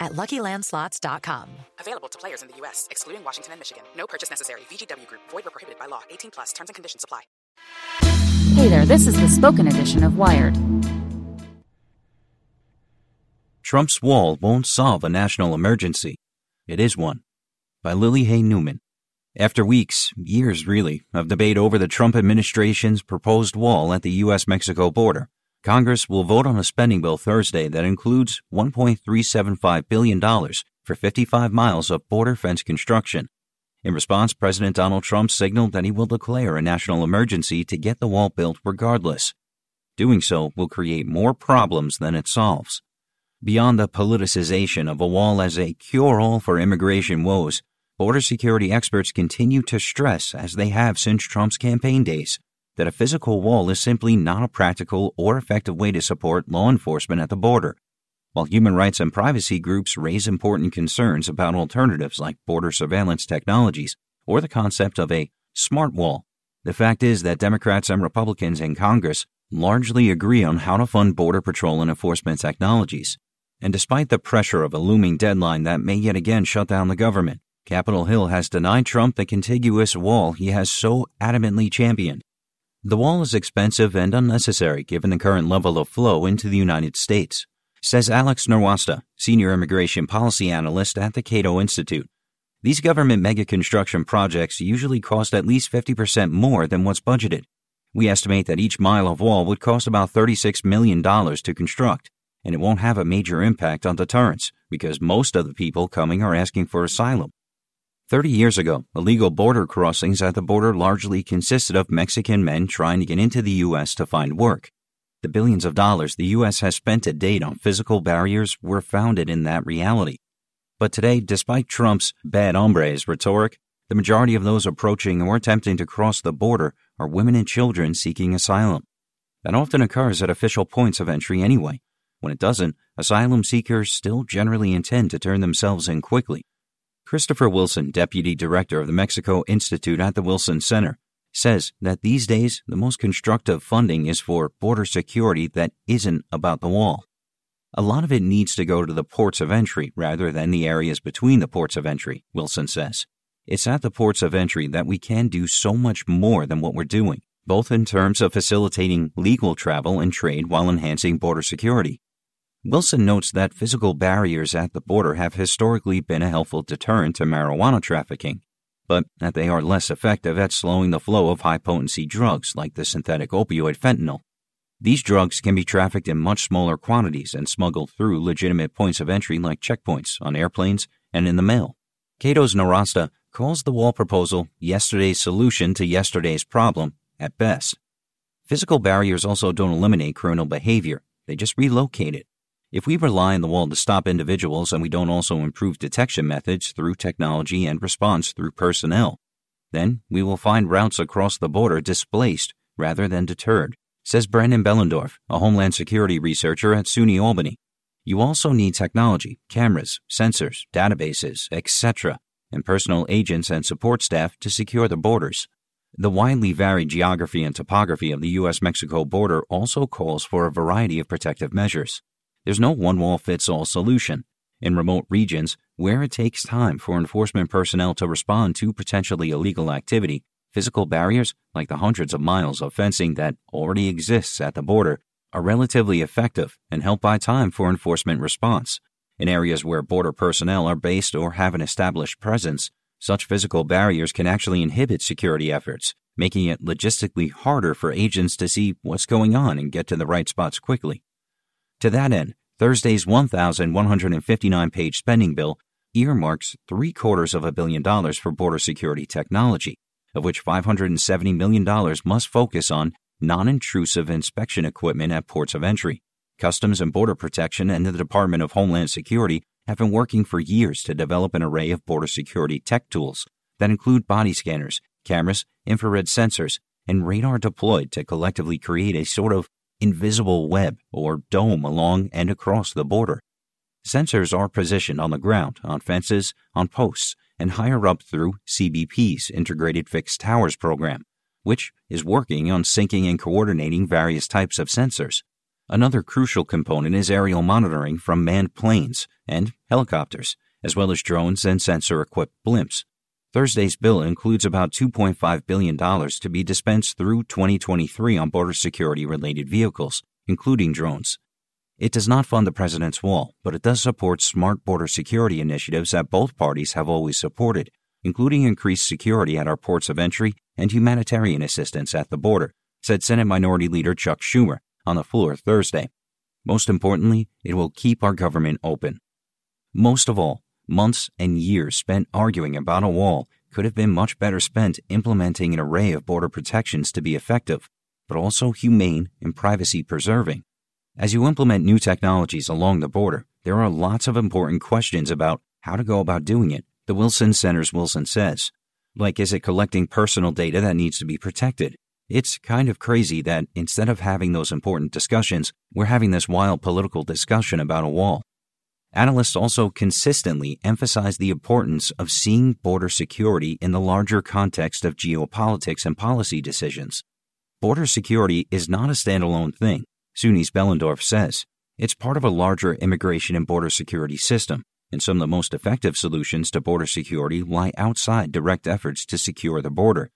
at LuckyLandSlots.com. Available to players in the U.S., excluding Washington and Michigan. No purchase necessary. VGW Group. Void where prohibited by law. 18 plus. Terms and conditions apply. Hey there, this is the spoken edition of Wired. Trump's wall won't solve a national emergency. It is one. By Lily Hay Newman. After weeks, years really, of debate over the Trump administration's proposed wall at the U.S. Mexico border, Congress will vote on a spending bill Thursday that includes $1.375 billion for 55 miles of border fence construction. In response, President Donald Trump signaled that he will declare a national emergency to get the wall built regardless. Doing so will create more problems than it solves. Beyond the politicization of a wall as a cure all for immigration woes, border security experts continue to stress, as they have since Trump's campaign days, that a physical wall is simply not a practical or effective way to support law enforcement at the border. While human rights and privacy groups raise important concerns about alternatives like border surveillance technologies or the concept of a smart wall, the fact is that Democrats and Republicans in Congress largely agree on how to fund Border Patrol and enforcement technologies. And despite the pressure of a looming deadline that may yet again shut down the government, Capitol Hill has denied Trump the contiguous wall he has so adamantly championed. The wall is expensive and unnecessary given the current level of flow into the United States, says Alex Nowrasteh, senior immigration policy analyst at the Cato Institute. These government mega construction projects usually cost at least 50% more than what's budgeted. We estimate that each mile of wall would cost about $36 million to construct and it won't have a major impact on deterrence because most of the people coming are asking for asylum. Thirty years ago, illegal border crossings at the border largely consisted of Mexican men trying to get into the U.S. to find work. The billions of dollars the U.S. has spent to date on physical barriers were founded in that reality. But today, despite Trump's bad hombres rhetoric, the majority of those approaching or attempting to cross the border are women and children seeking asylum. That often occurs at official points of entry anyway. When it doesn't, asylum seekers still generally intend to turn themselves in quickly. Christopher Wilson, Deputy Director of the Mexico Institute at the Wilson Center, says that these days the most constructive funding is for border security that isn't about the wall. A lot of it needs to go to the ports of entry rather than the areas between the ports of entry, Wilson says. It's at the ports of entry that we can do so much more than what we're doing, both in terms of facilitating legal travel and trade while enhancing border security. Wilson notes that physical barriers at the border have historically been a helpful deterrent to marijuana trafficking, but that they are less effective at slowing the flow of high potency drugs like the synthetic opioid fentanyl. These drugs can be trafficked in much smaller quantities and smuggled through legitimate points of entry like checkpoints on airplanes and in the mail. Cato's Nowrasteh calls the wall proposal yesterday's solution to yesterday's problem at best. Physical barriers also don't eliminate criminal behavior, they just relocate it. If we rely on the wall to stop individuals and we don't also improve detection methods through technology and response through personnel, then we will find routes across the border displaced rather than deterred, says Brandon Behlendorf, a Homeland Security researcher at SUNY Albany. You also need technology, cameras, sensors, databases, etc., and personal agents and support staff to secure the borders. The widely varied geography and topography of the U.S. Mexico border also calls for a variety of protective measures. There's no one wall fits all solution. In remote regions, where it takes time for enforcement personnel to respond to potentially illegal activity, Physical barriers, like the hundreds of miles of fencing that already exists at the border, are relatively effective and help buy time for enforcement response. In areas where border personnel are based or have an established presence, such physical barriers can actually inhibit security efforts, making it logistically harder for agents to see what's going on and get to the right spots quickly. To that end, Thursday's 1,159 page spending bill earmarks three quarters of a billion dollars for border security technology, of which $570 million must focus on non intrusive inspection equipment at ports of entry. Customs and Border Protection and the Department of Homeland Security have been working for years to develop an array of border security tech tools that include body scanners, cameras, infrared sensors, and radar deployed to collectively create a sort of invisible web or dome along and across the border. Sensors are positioned on the ground, on fences, on posts, and higher up through CBP's Integrated Fixed Towers program, which is working on syncing and coordinating various types of sensors. Another crucial component is aerial monitoring from manned planes and helicopters, as well as drones and sensor equipped blimps. Thursday's bill includes about $2.5 billion to be dispensed through 2023 on border security related vehicles, including drones. It does not fund the president's wall, but it does support smart border security initiatives that both parties have always supported, including increased security at our ports of entry and humanitarian assistance at the border, said Senate Minority Leader Chuck Schumer on the floor Thursday. Most importantly, it will keep our government open. Most of all, months and years spent arguing about a wall could have been much better spent implementing an array of border protections to be effective, but also humane and privacy preserving. As you implement new technologies along the border, there are lots of important questions about how to go about doing it, the Wilson Center's Wilson says. Like, is it collecting personal data that needs to be protected? It's kind of crazy that instead of having those important discussions, we're having this wild political discussion about a wall. Analysts also consistently emphasize the importance of seeing border security in the larger context of geopolitics and policy decisions. Border security is not a standalone thing, SUNY's Behlendorf says. It's part of a larger immigration and border security system, and some of the most effective solutions to border security lie outside direct efforts to secure the border,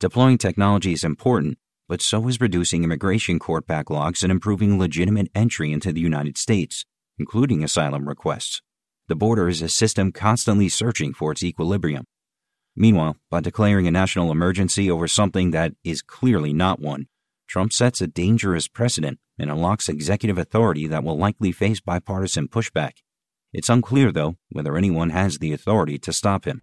Deploying technology is important, but so is reducing immigration court backlogs and improving legitimate entry into the United States, including asylum requests. The border is a system constantly searching for its equilibrium. Meanwhile, by declaring a national emergency over something that is clearly not one, Trump sets a dangerous precedent and unlocks executive authority that will likely face bipartisan pushback. It's unclear, though, whether anyone has the authority to stop him.